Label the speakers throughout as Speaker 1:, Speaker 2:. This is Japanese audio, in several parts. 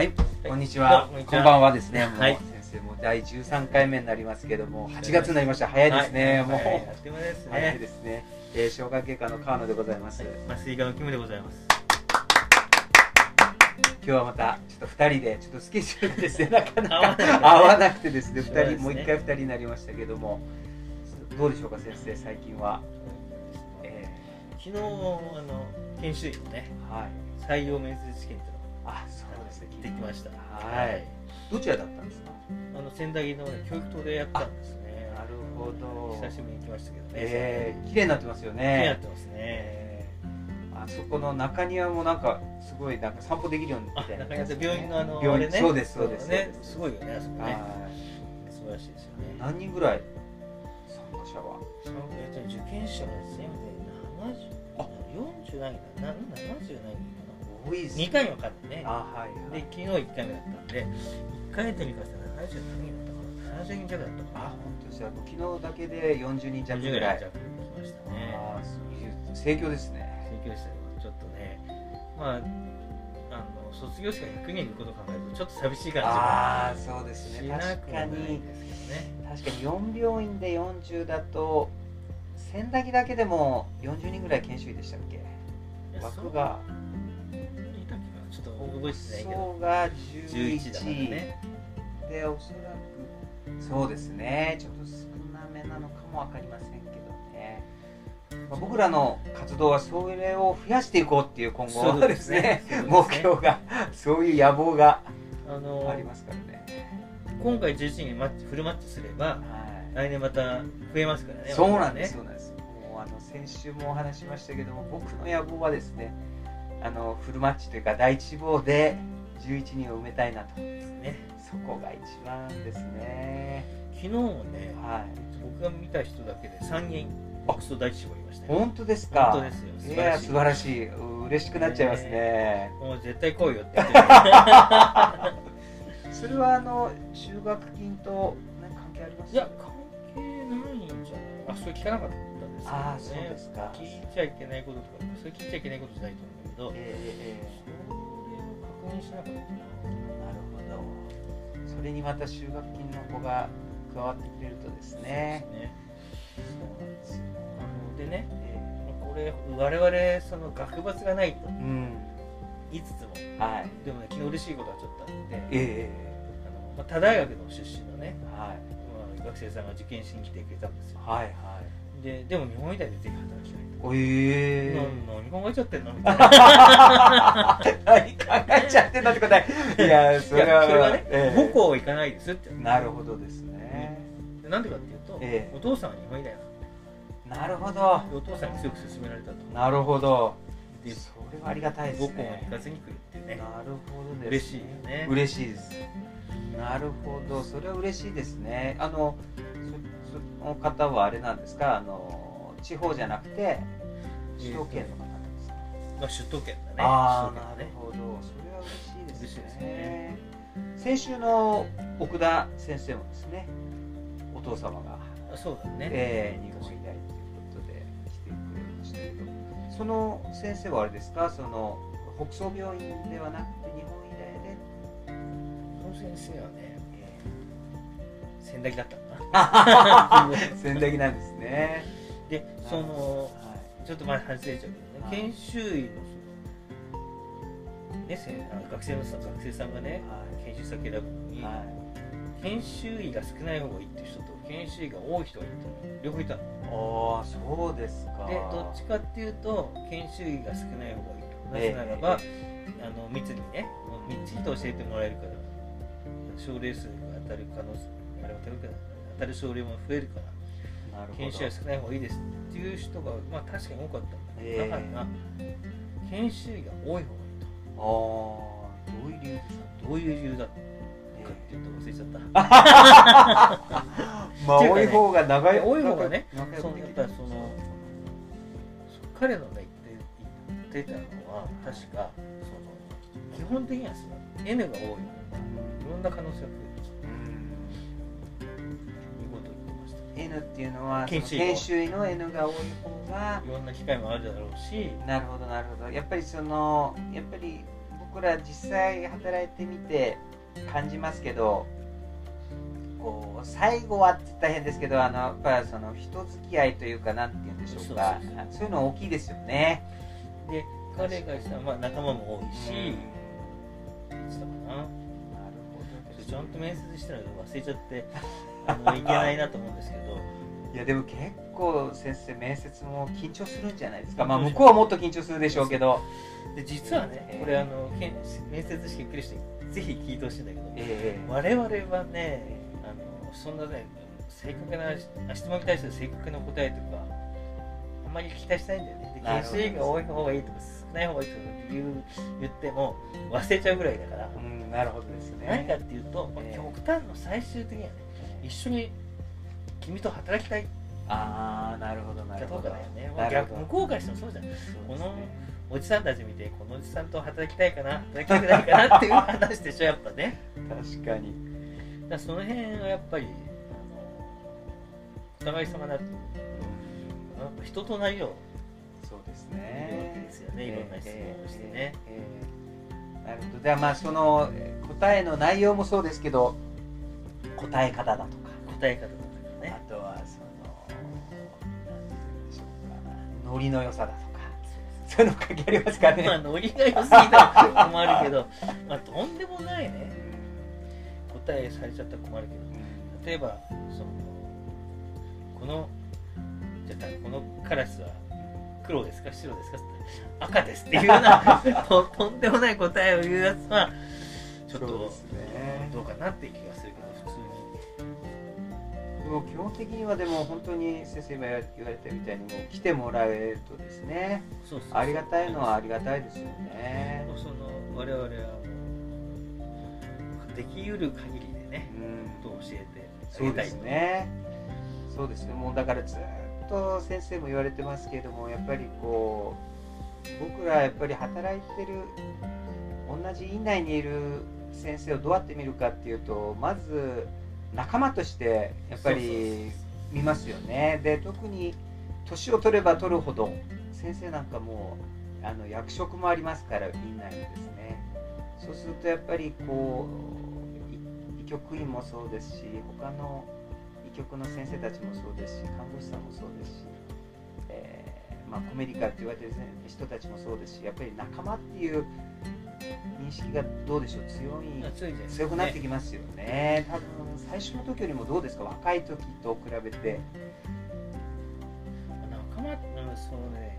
Speaker 1: はい、こんにちは。
Speaker 2: もこん
Speaker 1: ばんはですね。
Speaker 2: はい
Speaker 1: 先生も第13回目になりますけども、8月になりました。早いですね。もう。早いですね。えー、小学外科の川野でございます。
Speaker 2: 麻酔科のキムでございます。
Speaker 1: 今日はまたちょっと2人でちょっとスケジュールがですねなかなか
Speaker 2: 合わな
Speaker 1: くてですね2
Speaker 2: そうですね
Speaker 1: 人もう1回2人になりましたけどもどうでしょうか先生最近は、え
Speaker 2: 昨日あの研修医のね
Speaker 1: ー、はい
Speaker 2: 採用面接試験
Speaker 1: あそうですね
Speaker 2: ができました。
Speaker 1: はいどちらだったんですか？
Speaker 2: あの仙台の、ね、教育棟でやったんですね。
Speaker 1: なるほど
Speaker 2: 久しぶりに来ましたけどね。
Speaker 1: えー、綺麗になってますよ
Speaker 2: 気になっ
Speaker 1: ね
Speaker 2: てますね。
Speaker 1: えーあそこの中庭もなんかすごいなんか散歩できるようにな
Speaker 2: 中山さん病院のあの
Speaker 1: 病院
Speaker 2: ね。
Speaker 1: そうですそうです
Speaker 2: ね
Speaker 1: す
Speaker 2: すごいよねあそこね。
Speaker 1: はい
Speaker 2: 素晴らしいですよね。
Speaker 1: 何人ぐらい参加者は？
Speaker 2: そのえっと受験者が全部で70
Speaker 1: あ
Speaker 2: 40何人だな？70何人か
Speaker 1: 多いです
Speaker 2: な2回に分かってね。
Speaker 1: あはいはい。
Speaker 2: で昨日1回目だったんで1回と2回したら70何人だったかな70人弱だった。か
Speaker 1: あ本当ですよ。昨日だけで40人弱ぐらい。
Speaker 2: 弱来ましたね。
Speaker 1: ああ盛況ですね。
Speaker 2: 盛況でした。よ。ちょっとねまああの卒業生が100人いることを考えるとちょっと寂しい感じ
Speaker 1: ああそうです
Speaker 2: し
Speaker 1: ね確かに確かに4病院で40だと仙台だけでも40人ぐらい研修医でしたっけ？枠が
Speaker 2: ちょっと覚えてないけど。
Speaker 1: そうが
Speaker 2: 11だから
Speaker 1: 11
Speaker 2: ね。
Speaker 1: でおそらくそうですね。ちょっと少なめなのかも分かりませんけどね、まあ、僕らの活動はそれを増やしていこうっていう今後
Speaker 2: そう
Speaker 1: で
Speaker 2: ですすね。
Speaker 1: ね目標がそういう野望が
Speaker 2: あの
Speaker 1: ありますからね、
Speaker 2: 今回11人にマッチフルマッチすれば
Speaker 1: はい。
Speaker 2: 来年また増えますからね。
Speaker 1: そうなんです、
Speaker 2: ね。
Speaker 1: そうなんです。もうあの先週もお話ししましたけども、僕の野望はですね、あのフルマッチというか第一志望で11人を埋めたいなと。
Speaker 2: ね
Speaker 1: そこが一番ですね。
Speaker 2: 昨日もね
Speaker 1: はい。
Speaker 2: 僕が見た人だけで3人
Speaker 1: あ
Speaker 2: クソ第一志望いましたよ
Speaker 1: 本当ですか。
Speaker 2: 本当ですよ素晴らしい
Speaker 1: 素晴らしい。う嬉しくなっちゃいますね。
Speaker 2: もう絶対来いよって
Speaker 1: それはあの就学金と何か関係あります？
Speaker 2: いや関係ないんじゃないあそれ聞かなかったんですね、
Speaker 1: ああそうですか。
Speaker 2: 聞いちゃいけないこととかそれ聞いちゃいけないことじゃないと思うど
Speaker 1: えええ
Speaker 2: それを確認しなかったな
Speaker 1: るほど。それにまた就学金の子が加わってくれるとですね。
Speaker 2: そう
Speaker 1: なんですよ。
Speaker 2: でね
Speaker 1: え
Speaker 2: これ我々その学閥がないと
Speaker 1: えうん。
Speaker 2: 言いつつも
Speaker 1: はい。
Speaker 2: でもね昨日嬉しいことがちょっとあって
Speaker 1: え
Speaker 2: あの、まあ、他大学の出身のね、
Speaker 1: えはい。
Speaker 2: まあ、学生さんが受験しに来てくれたんですよ
Speaker 1: はいはい。
Speaker 2: ででも日本医大でぜひ働きたい
Speaker 1: ええ
Speaker 2: な何考えちゃってんのみたいな
Speaker 1: 何考えちゃってんだって答え。いや、それは。
Speaker 2: それはね、
Speaker 1: ええ
Speaker 2: 母校行かないですって
Speaker 1: なるほどですね。
Speaker 2: でなんでかっていうと、
Speaker 1: ええ
Speaker 2: お父さんは日本だ
Speaker 1: なるほど。
Speaker 2: でお父さんに強く勧められたと
Speaker 1: なるほど。
Speaker 2: で
Speaker 1: それはありがたいです
Speaker 2: 母校に
Speaker 1: ね
Speaker 2: 行。かずに来るっていうね
Speaker 1: なるほどです、
Speaker 2: 嬉しいよね
Speaker 1: 嬉しいです。なるほど、それは嬉しいですね。あの、そその方はあれなんですか、あの、地方じゃなくて、首都圏の方です。か。
Speaker 2: まあ、首都圏だね。
Speaker 1: ああ、なるほど。それは嬉しいですね。
Speaker 2: ね。
Speaker 1: 先週の奥田先生もですね、お父様が、
Speaker 2: あそうだね、
Speaker 1: えー、日本医大ということで来てくれましたけど、その先生はあれですか、その北総病院ではなくて日本医大で、
Speaker 2: その先生はね
Speaker 1: え
Speaker 2: 仙台だったんだな。
Speaker 1: ー、戦歴なんですね。
Speaker 2: でその
Speaker 1: は
Speaker 2: ちょっと前に外れちゃうけど
Speaker 1: はい。
Speaker 2: ね研修医のそのね学生のさ学生さんがね
Speaker 1: はい。
Speaker 2: 研修先選ぶのに、
Speaker 1: は
Speaker 2: 研修医が少ない方がいいっていう人と研修医が多い人がいると両方いたの。
Speaker 1: い、ああ、そうですか。
Speaker 2: でどっちかっていうと研修医が少ない方がいいと。な
Speaker 1: え。え
Speaker 2: ぜならば、あの密にねみっちりと教えてもらえるから症例数が当たる可能性あれ当たるかな当たる症例も増えるから。研修医が少ない方がいいですっていう人がまあ確かに多かった。んだだから研修医が多い方がいいと。
Speaker 1: ああ、どういう理由ですか。
Speaker 2: どういう理由だか
Speaker 1: え
Speaker 2: っていうと忘れちゃった。
Speaker 1: ー まあ、多い方が長い。
Speaker 2: 多い方がねそのやっぱりその彼のね言って言ってたのは確かその基本的にはその N が多い。いろんな可能性が増え
Speaker 1: N っていうのは
Speaker 2: 研修医
Speaker 1: 研修医の N が多い方が
Speaker 2: いろんな機会もあるだろうし。
Speaker 1: なるほどなるほど。やっぱりそのやっぱり僕ら実際働いてみて感じますけどこう最後はって言ったら変ですけどあのやっぱりその人付き合いというかなんて言うんでしょうか。
Speaker 2: そう
Speaker 1: いうの大きいですよね。
Speaker 2: で彼がしまあ、仲間も多いし、
Speaker 1: うん。
Speaker 2: な。
Speaker 1: なる
Speaker 2: ちゃんと面接したら忘れちゃってあのいけないなと思うんですけど。
Speaker 1: いやでも結構先生面接も緊張するんじゃないですか。まあ向こうはもっと緊張するでしょうけど。
Speaker 2: で実はね
Speaker 1: えー
Speaker 2: これあの面接してくる人にぜひ聞いてほしいんだけど
Speaker 1: ええ
Speaker 2: 我々はねあのそんなね正確な質問に対して正確な答えとかあんまり期待したいんだよね。で研修が多い方がいいとか少ない方がいいとか言う言っても忘れちゃうぐらいだから、
Speaker 1: うんなるほどですね。
Speaker 2: 何かっていうと、まあ
Speaker 1: えー
Speaker 2: 極端の最終的にはね一緒に君と働きたい。
Speaker 1: ああなるほどなるほど。
Speaker 2: ね、逆
Speaker 1: ほど。
Speaker 2: 向こうからしてもそうじゃん。
Speaker 1: ね。
Speaker 2: このおじさんたち見てこのおじさんと働きたいかな。働きたくないかなっていう話でしょやっぱね。
Speaker 1: 確かに。
Speaker 2: だその辺はやっぱりお互い様だやっぱ人となりを
Speaker 1: そうですね。
Speaker 2: けですよねいろんな質問をしてね、
Speaker 1: ええええ。なるほど。ではまあそのえー答えの内容もそうですけど答え方だとか。
Speaker 2: 答え方だとかね。
Speaker 1: あとはそのなんて言うんでしょうかノリの良さだとか。そういうの関係ありますかね、
Speaker 2: まあノリが良すぎたら困るけど。まあとんでもないね。答えされちゃったら困るけど。
Speaker 1: うん。
Speaker 2: 例えばそのこのじゃあこのカラスは黒ですか白ですか赤ですっていうようなと とんでもない答えを言うやつはちょっと
Speaker 1: ね。
Speaker 2: どうかなっていう気が
Speaker 1: も基本的にはでも本当に先生今言われたみたいにもう来てもらえるとですね
Speaker 2: そうそうそう。
Speaker 1: ありがたいのはありがたいですよね。
Speaker 2: その我々はもうできうる限りでね
Speaker 1: うん。
Speaker 2: ことを教えてあ
Speaker 1: そうですね。そうですね。もうだからずっと先生も言われてますけれどもやっぱりこう僕らやっぱり働いてる同じ院内にいる先生をどうやって見るかっていうとまず仲間としてやっぱり見ますよね。で特に年を取れば取るほど先生なんかもうあの役職もありますから院内にですね。そうするとやっぱりこうい医局員もそうですし他の医局の先生たちもそうですし看護師さんもそうですし、えーまあ、コメディカルって言われてる人たちもそうですしやっぱり仲間っていう認識がどうでしょう？強い？
Speaker 2: 強いじゃないですか。
Speaker 1: 強くなってきますよね。多分最初の時よりもどうですか？若い時と比べて。
Speaker 2: 仲間うんそうね。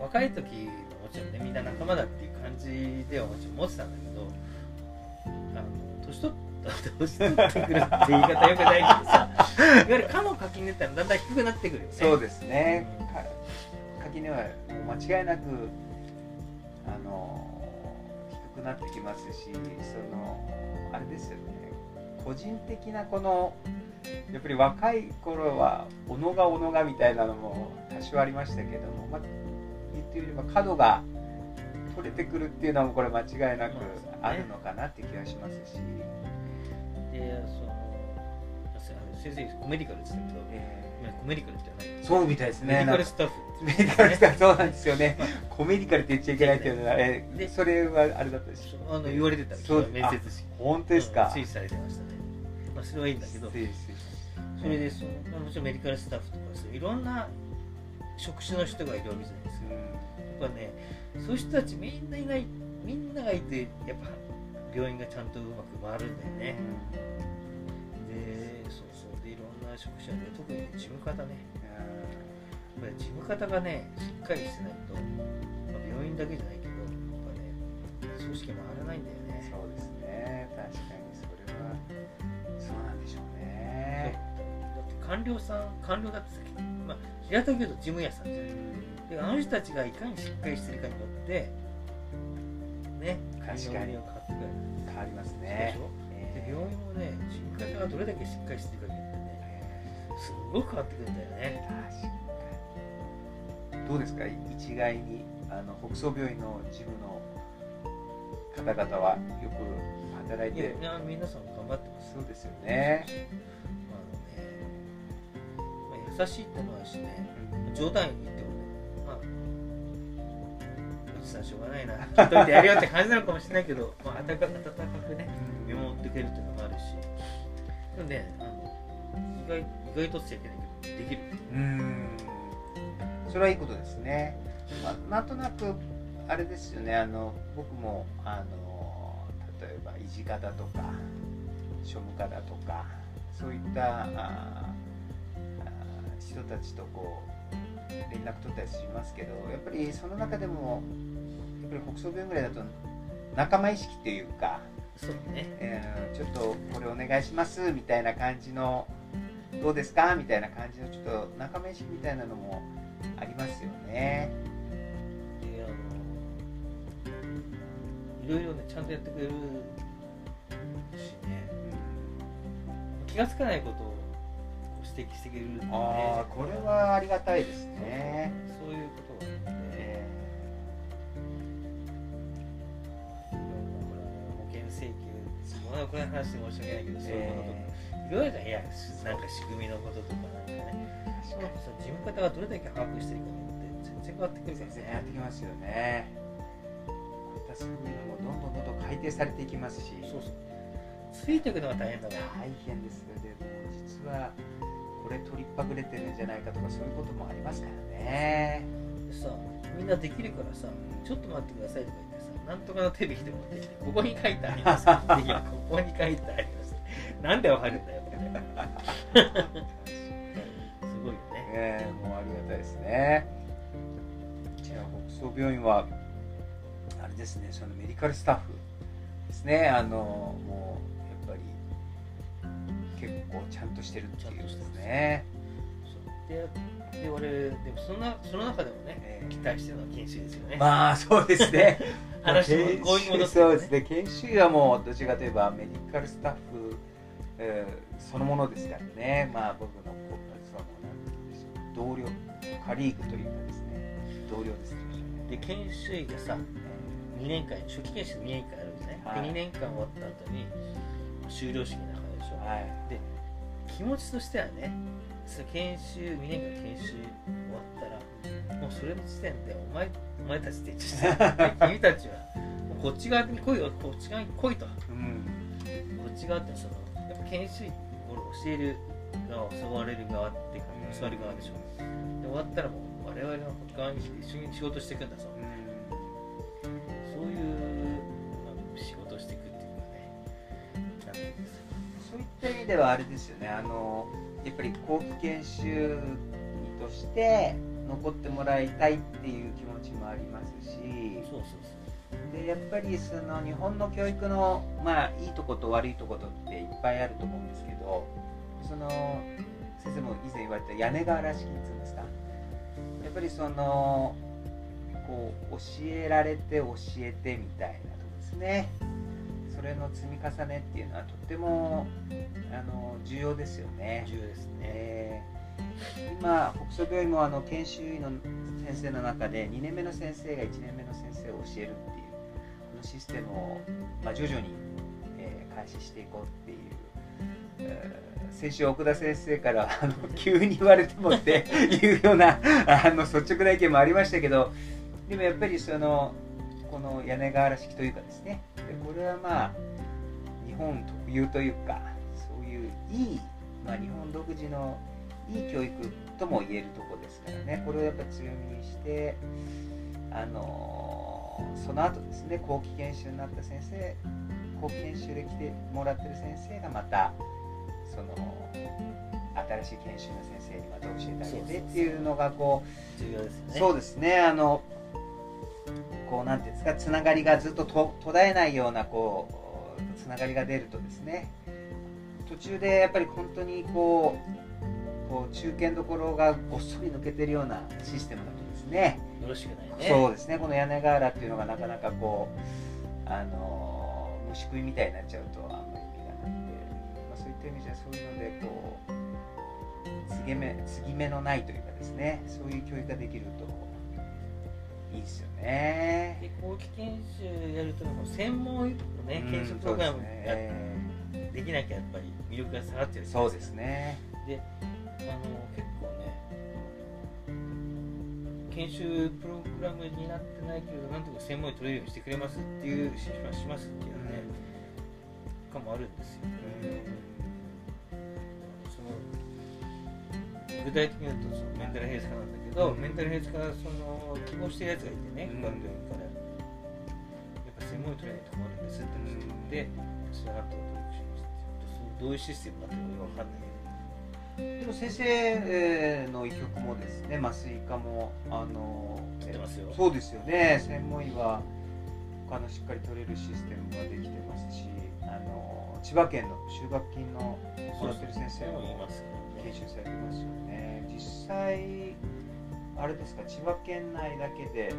Speaker 2: 若い時ももちろんねみんな仲間だっていう感じではもちろん思ってたんだけどあの年取った年取ってくるって言い方よくないけどさ。いわゆる「か」の垣根ってのはだんだん低くなってくるよね。
Speaker 1: そうですね。か垣根はもう間違いなくあの低くなってきますしそのあれですよね。個人的なこのやっぱり若い頃はおのがおのがみたいなのも多少ありましたけども、まあ、言ってみれば角が取れてくるっていうのもこれ間違いなくあるのかなって気がしますし、
Speaker 2: でその先生コメディカルって言ってたけど
Speaker 1: え
Speaker 2: 今コメディカルって言わない
Speaker 1: ーそうみたいですね。
Speaker 2: メディカルスタッフ。
Speaker 1: メディカルスタッフそうなんですよね。コメディカルって言っちゃいけないっていうのはえ
Speaker 2: で
Speaker 1: それはあれだったでしょ？
Speaker 2: あの言われてた
Speaker 1: そう。
Speaker 2: 面接式
Speaker 1: 本当ですか、
Speaker 2: うん注意されてましたね。まあそれはいいんだけど。それでそのまあもちろんメディカルスタッフとかいろんな職種の人がいるわけじゃないですか
Speaker 1: ま
Speaker 2: やっぱねそういう人たちみんないないみんながいてやっぱ病院がちゃんとうまく回るんだよね。でそうな職種で特にね事務方ね。やっぱり事務方がねしっかりしてないと、まあ、病院だけじゃないけどやっぱね組織回らないんだよね。
Speaker 1: そうですね。確かにそれはそうなんでしょうね。
Speaker 2: だって官僚さん官僚だってさまあ平たく言うと事務屋さんじゃない。であの人たちがいかにしっかりしてるかによってね
Speaker 1: 確かに。
Speaker 2: 変わってくる。
Speaker 1: 変わります
Speaker 2: で
Speaker 1: ね
Speaker 2: で病院もね事務方がどれだけしっかりしてるすごく変わってくるんだよね。
Speaker 1: 確かに。どうですか？一概にあの北総病院の事務の方々はよく働いて。
Speaker 2: いや皆さん頑張ってます。
Speaker 1: そうですよね。
Speaker 2: まああのね、まあ、優しいってのはしね冗談言ってもね、まあ、したらしょうがないな。聞いといてやるよって感じなのかもしれないけど、まあ、温か温かくね見守ってくれるっていうのもあるし。でもねあの意外意外とっちゃいけないけどできる
Speaker 1: う。ん。それはいいことですね、まあ、なんとなくあれですよね。あの僕もあの例えばいじかだとか庶務課だとかそういったああ人たちとこう連絡取ったりしますけどやっぱりその中でもやっぱり北総病院ぐらいだと仲間意識というか、
Speaker 2: そうね。
Speaker 1: えーちょっとこれお願いしますみたいな感じのどうですか？みたいな感じのちょっと仲間意識みたいなのもありますよね。
Speaker 2: であのいろいろねちゃんとやってくれるしね気がつかないことを指摘してくれるってね
Speaker 1: ああこれはありがたいですね。
Speaker 2: そういうことまあこれの話で申し訳ないけどそういうこととか、
Speaker 1: え
Speaker 2: いろいろじゃんいやなんか仕組みのこととかなんかね。そうそう事務方がどれだけ把握してるかによって全然変わってくるから
Speaker 1: 全然やってきますよね。こういった仕組みがもうどんどんどんどん改定されていきますし。
Speaker 2: そうそう。ついていくのが大変だから。
Speaker 1: 大変ですよでも実はこれ取りっぱぐれてるんじゃないかとかそういうこともありますからね。
Speaker 2: でさみんなできるからさちょっと待ってくださいとか言って。さなんとかの手引きで持ってきてここに書いてあります。いやここに書いてあります。なんでわかるんだよすごいよね
Speaker 1: ええもうありがたいですね。じゃあ北総病院はあれですねそのメディカルスタッフですね。あのもうやっぱり結構ちゃんとしてるっていうことですね。
Speaker 2: でで俺でもそんなその中でもね
Speaker 1: ええ。
Speaker 2: 期待してるのは研修ですよね、
Speaker 1: まあそうですね。
Speaker 2: 話も
Speaker 1: 研
Speaker 2: こういうもの
Speaker 1: 修そうですね。研修医はもうどちらかといえばメディカルスタッフ、えーそのものですからね。まあ僕のその同僚カリーグというかですね。同僚ですね。
Speaker 2: で研修医がさ2年間初期研修2年間やるんですね、
Speaker 1: はい。
Speaker 2: で2年間終わった後に修了式の中でしょ、
Speaker 1: はい。
Speaker 2: で気持ちとしてはねその研修2年間研修終わったらもうそれの時点でお前お前たちって言っちゃった。君たちはもうこっち側に来いよこっち側に来いと。こ
Speaker 1: うん。
Speaker 2: っち側ってそのやっぱ研修医を教える側教われる側っていうか教わる側でしょ。で終わったらもう我々の側に一緒に仕事していくんだぞ。そう
Speaker 1: 味ではあれですよね。あのやっぱり後期研修医として残ってもらいたいっていう気持ちもありますし。
Speaker 2: そうそうそう。
Speaker 1: でやっぱりその日本の教育のまあいいとこと悪いとことっていっぱいあると思うんですけどその先生も以前言われた屋根瓦式っていうんですか。やっぱりそのこう教えられて教えてみたいなとこですねそれの積み重ねっていうのはとってもあの重要ですよね。
Speaker 2: 重要ですね。
Speaker 1: えー今北総病院もあの研修医の先生の中で2年目の先生が1年目の先生を教えるっていうこのシステムを、まあ、徐々に、えー開始していこうっていう、えー先週奥田先生からあの 急に言われてもっていうようなあの率直な意見もありましたけどでもやっぱりそのこの屋根瓦式というかですねでこれはまあ日本特有というかそういういい、まあ、日本独自のいい教育とも言えるところですからね。これをやっぱり強みにしてあのその後ですね後期研修になった先生後期研修で来てもらってる先生がまたその新しい研修の先生にまた教えてあげてっていうのがこう
Speaker 2: 重要ですよね。
Speaker 1: そうですね。あのこうなんていうんですかつながりがずっとと途絶えないようなこうつながりが出るとですね途中でやっぱり本当にこうこう中堅どころがごっそり抜けてるようなシステムだとですね
Speaker 2: よろしくないね。
Speaker 1: そうですねこの屋根瓦っていうのがなかなかこうあの虫食いみたいになっちゃうとあんまり意味がなくて、まあ、そういった意味じゃそういうのでこう継ぎ目継ぎ目のないというかですねそういう教育ができるといいですよね。
Speaker 2: で後期研修やると専門のね
Speaker 1: うん
Speaker 2: 研修プログラム
Speaker 1: そうで
Speaker 2: きなきゃやっぱり魅力が下がっちゃうじゃない
Speaker 1: そうですね。
Speaker 2: であの結構ね研修プログラムになってないけどなんとか専門医取れるようにしてくれますっていうししますっていうね、かもあるんですよ、その具体的に言うとそのメンタルヘルス科なんだけど、
Speaker 1: うん
Speaker 2: メンタルヘルス科その希望してるやつがいてね
Speaker 1: うん。
Speaker 2: 他の病院から、やっぱ専門医取れないと困るんですって言って、それはなんとか努力しますってどういうシステムかっていうのが分かんない。けど
Speaker 1: でも先生の医局もですね麻酔科もあのそうですよね。専門医は他のしっかり取れるシステムができてますしあの千葉県の就学金のもらってる先生
Speaker 2: も
Speaker 1: 研修されてますよね。実際あれですか？千葉県内だけでそ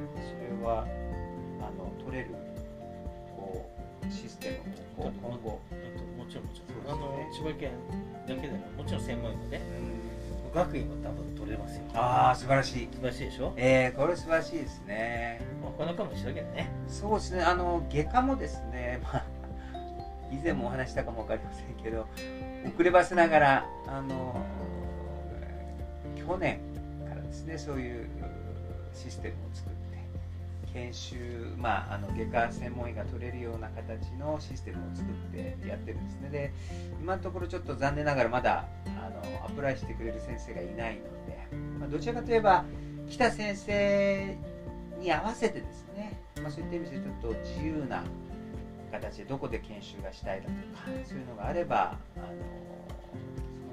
Speaker 1: れはあの取れるこうシステムを今後。
Speaker 2: えっともちろんもちろん、
Speaker 1: そう
Speaker 2: あの
Speaker 1: です
Speaker 2: 千葉県だけでももちろん専門医もね学位も多分取れますよ。
Speaker 1: ああ素晴らしい。
Speaker 2: 素晴らしいでしょ、
Speaker 1: えー、これ素晴らしいですね。
Speaker 2: まあ、他の科も一緒だけどね。
Speaker 1: そうですね。あの外科もですね、まあ、以前もお話したかも分かりませんけど遅ればせながらあの去年ですね。そういうシステムを作って研修、まあ、あの外科専門医が取れるような形のシステムを作ってやってるんですね。で今のところちょっと残念ながらまだあのアプライしてくれる先生がいないので、まあ、どちらかといえば来た先生に合わせてですね、まあ、そういった意味でちょっと自由な形でどこで研修がしたいだとかそういうのがあればあの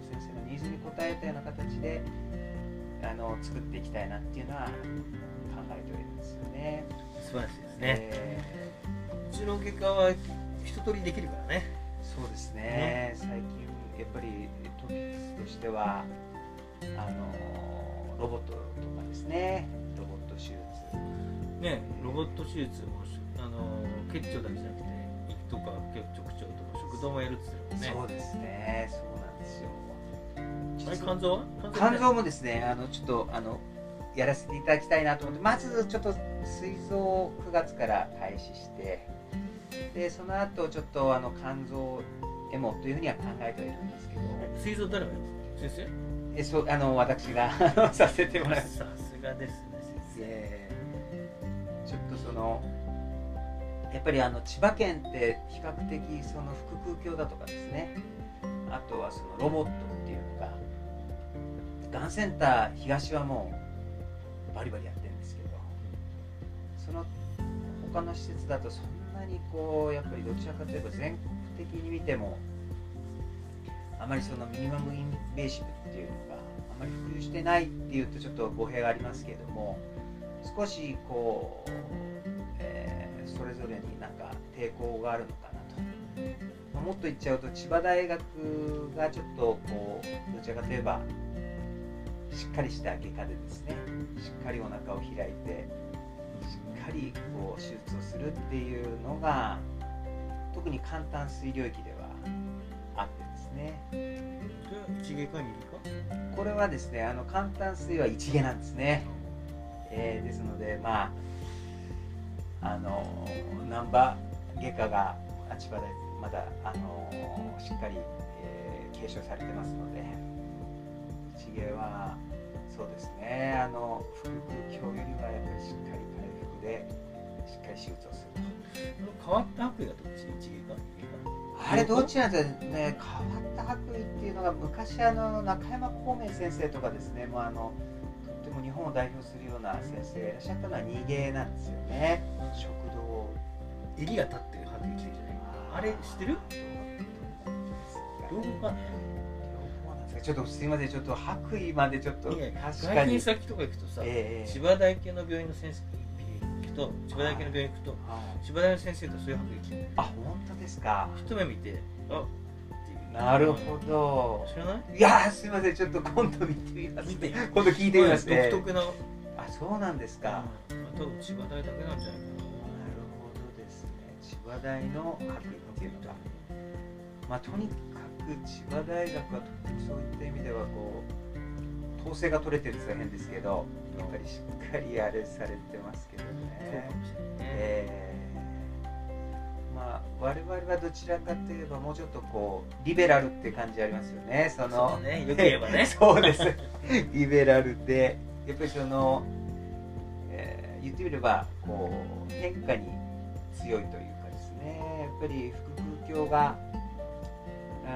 Speaker 1: その先生のニーズに応えたような形であの作っていきたいなっていうのは考えておりますよね。
Speaker 2: 素晴らしいですね、
Speaker 1: え
Speaker 2: うちの外科は一通りできるからね。
Speaker 1: ーそうですね、最近やっぱりトピックスとしてはあのロボットとかですね。ロボット手術。
Speaker 2: ねロボット手術もあの結腸だけじゃなくて胃とか結直腸とか食道もやるって言ってたもんね。
Speaker 1: そうですね。そうなんですよ
Speaker 2: 肝臓は？
Speaker 1: 肝臓もですねあのちょっとあのやらせていただきたいなと思ってまずちょっと膵臓を9月から開始してでその後ちょっとあの肝臓エモというふうには考えてはいるんですけど。
Speaker 2: 膵臓誰がやる先
Speaker 1: えそうあの私がさせてもらいます。
Speaker 2: 生さすがですね先
Speaker 1: でちょっとそのやっぱりあの千葉県って比較的その腹腔鏡だとかですね。あとはそのロボットがんセンター東はもうバリバリやってるんですけどその他の施設だとそんなにこうやっぱりどちらかといえば全国的に見てもあまりそのミニマムインベーシブっていうのがあまり普及してないっていうとちょっと語弊がありますけれども少しこう、えーそれぞれになんか抵抗があるのかなと、まあもっと言っちゃうと千葉大学がちょっとこうどちらかといえばしっかりした外科でですねしっかりお腹を開いてしっかりこう手術をするっていうのが特に簡単水領域ではあってですね。
Speaker 2: 生一外科にいるか？
Speaker 1: これはですねあの簡単水は一下なんですね、えーですのでまああの難波外科があ千葉大まだあのしっかり、えー継承されてますので一下はそうですね。あの腹腔鏡よりはやっぱりしっかり回復でしっかり手術をすると。
Speaker 2: 変わった白衣がどっち一外科
Speaker 1: あれどっちなんですかね。変わった白衣っていうのが昔あの中山孔明先生とかですねもうあのとっても日本を代表するような先生がいらっしゃったのは二芸なんですよね。食堂
Speaker 2: 襟が立ってる白衣着てるじゃない。あれ知ってる？両方か
Speaker 1: かちょっとすいませんちょっと白衣までちょっと確か
Speaker 2: 外
Speaker 1: に
Speaker 2: 勤先とか行くとさ、
Speaker 1: ええ
Speaker 2: 千葉大系の病院の先生行くと千葉大系の病院行くと
Speaker 1: はい
Speaker 2: 千葉大の先生とそういう白衣着てる。
Speaker 1: あ本当ですか。
Speaker 2: 一目見てあ
Speaker 1: なるほど。
Speaker 2: 知らない？
Speaker 1: いやーすいませんちょっ今度見てみます
Speaker 2: 見て。
Speaker 1: 今度聞いてみますね。
Speaker 2: 独特な。
Speaker 1: あそうなんですか、
Speaker 2: 多分千葉大だけなんじゃないか
Speaker 1: な。るほどですね。千葉大の白衣っていうのがまあとにかく千葉大学はそういった意味ではこう統制が取れてるって変ですけどやっぱりしっかりあれされてますけどね。まあ我々はどちらかといえばもうちょっとこうリベラルって感じありますよね。その
Speaker 2: そうねよく言えばね。
Speaker 1: そうです。リベラルでやっぱりその言ってみればこう変化に強いというかですね。やっぱり腹腔鏡が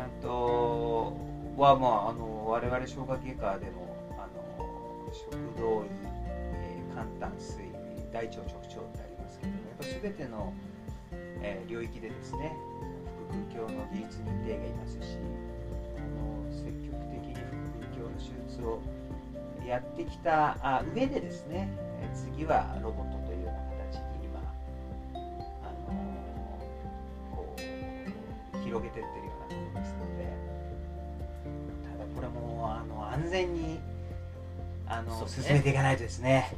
Speaker 1: うんとはまああの我々消化外科でもあの食道胃、えー、肝胆膵大腸直腸ってありますけどもやっぱ全ての、えー領域でですね腹腔鏡の技術認定がいますしあの積極的に腹腔鏡の手術をやってきたあ上でですねえ次はロボットというような形に今あのこう広げていってるよ全にあの、
Speaker 2: ね
Speaker 1: 進めていかないとですね。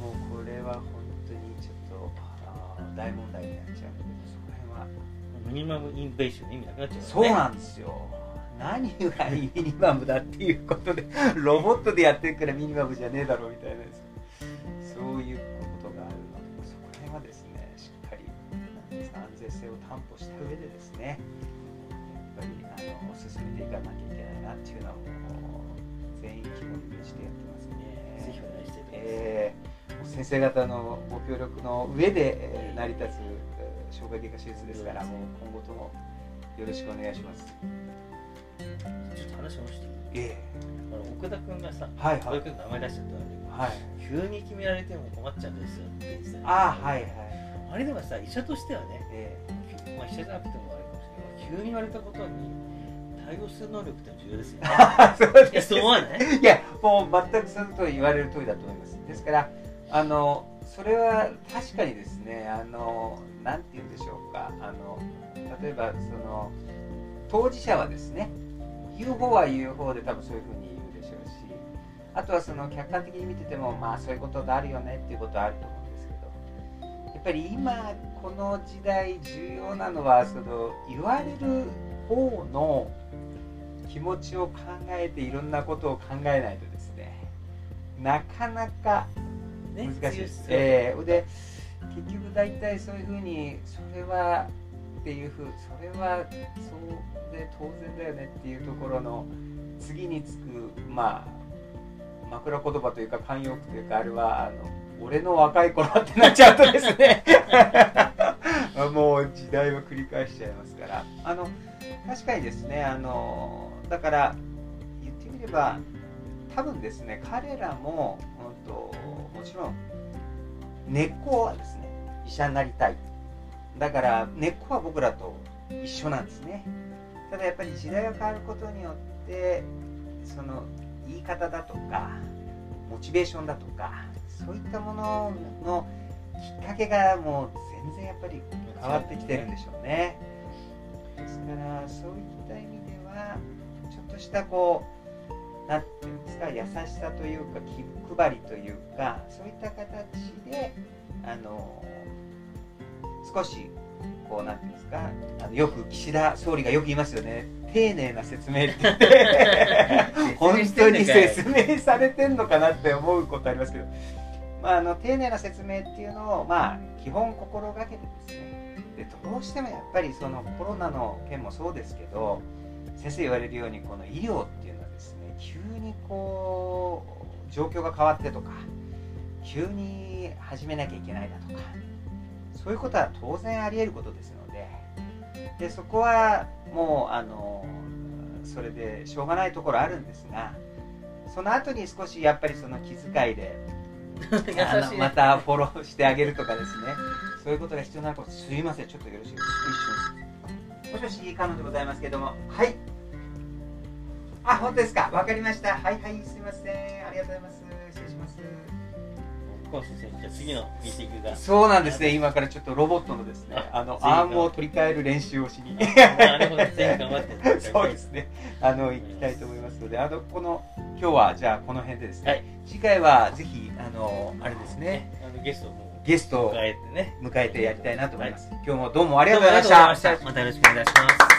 Speaker 1: もうこれは本当にちょっと大問題になっちゃうのでそこら辺は。
Speaker 2: ミニマムインベーションの意味なくなっちゃう
Speaker 1: そうなんですよ。何がミニマムだっていうことで ロボットでやってるからミニマムじゃねえだろうみたいなそういうことがあるのでそこら辺はですねしっかり安全性を担保した上でですねやっぱりあの進めていかなきゃいけないなっていうのはもう全員肝に銘じてやってますね。
Speaker 2: ぜひお願いしたいと思います。
Speaker 1: えー先生方のご協力の上で、えー成り立つえー消化外科手術ですからもう今後ともよろしくお願いします。
Speaker 2: ちょっと話をしていい？
Speaker 1: え
Speaker 2: あの奥田君がさ
Speaker 1: えはいはい。
Speaker 2: 奥田君の名前出しちゃったんだけど
Speaker 1: はい。
Speaker 2: 急に決められても困っちゃうんですよって言ってた
Speaker 1: あはいはい。
Speaker 2: あれでもさ医者としてはね、
Speaker 1: え
Speaker 2: まあ、医者じゃなくてもあれかもしれないけど急に言われたことに対応する能力って重要ですよね。
Speaker 1: え そう
Speaker 2: いやそう思わない？
Speaker 1: いやもう全くその通り言われる通りだと思います。ですからあのそれは確かにですねあのなんて言うんでしょうか。あの例えばその当事者はですね言う方は言う方で多分そういうふうに言うでしょうしあとはその客観的に見ててもまあそういうことがあるよねっていうことはあると思うんですけどやっぱり今この時代重要なのはその言われる方の気持ちを考えていろんなことを考えないとですねなかなか
Speaker 2: ね
Speaker 1: 難しい。です。
Speaker 2: 強い
Speaker 1: えーで結局大体そういうふうにそれはっていうふうそれはそうで当然だよねっていうところの次につくまあ枕言葉というか慣用句というかあれはあの俺の若い頃ってなっちゃうとですね。もう時代は繰り返しちゃいますから。あの確かにですねあのだから言ってみれば多分ですね彼らも、うん、ともちろん根っこはですね医者になりたい。だから根っこは僕らと一緒なんですね。ただやっぱり時代が変わることによってその言い方だとかモチベーションだとかそういったもののきっかけがもう全然やっぱり変わってきてるんでしょうね。ですからそういった意味ではちょっとしたこうなんていうんですか優しさというか気配りというかそういった形であの少しこうなんていうんですかあのよく岸田総理がよく言いますよね。丁寧な説明って言って 本当に説明されてんのかなって思うことありますけど、まあ、あの丁寧な説明っていうのを、まあ、基本心がけてですねでどうしてもやっぱりそのコロナの件もそうですけど先生言われるようにこの医療っていうのはですね急にこう状況が変わってとか急に始めなきゃいけないだとかそういうことは当然あり得ることですのででそこはもうあのそれでしょうがないところあるんですがその後に少しやっぱりその気遣いで またフォローしてあげるとかですねそういうことが必要なのかもすいません。ちょっとよろしいですか一瞬。もしもしカノンでございますけども。はい。あ本当ですか。わかりました。はいはいすいません。ありがとうございます。失礼します。
Speaker 2: コン先生じゃあ次のミーティングが。
Speaker 1: そうなんですね。今からちょっとロボットのですねあのアームを取り替える練習をしに。
Speaker 2: なるほど。ぜひ頑張って
Speaker 1: そうですね。あの行きたいと思いますのであのこの今日はじゃあこの辺でですね、
Speaker 2: はい。
Speaker 1: 次回はぜひあのあれですね。
Speaker 2: あのゲストをも
Speaker 1: ゲストを
Speaker 2: 迎えてね。
Speaker 1: 迎えてやりたいなと思います、今日もどうもあ
Speaker 2: あ
Speaker 1: りがとうございました。
Speaker 2: またよろしくお願いします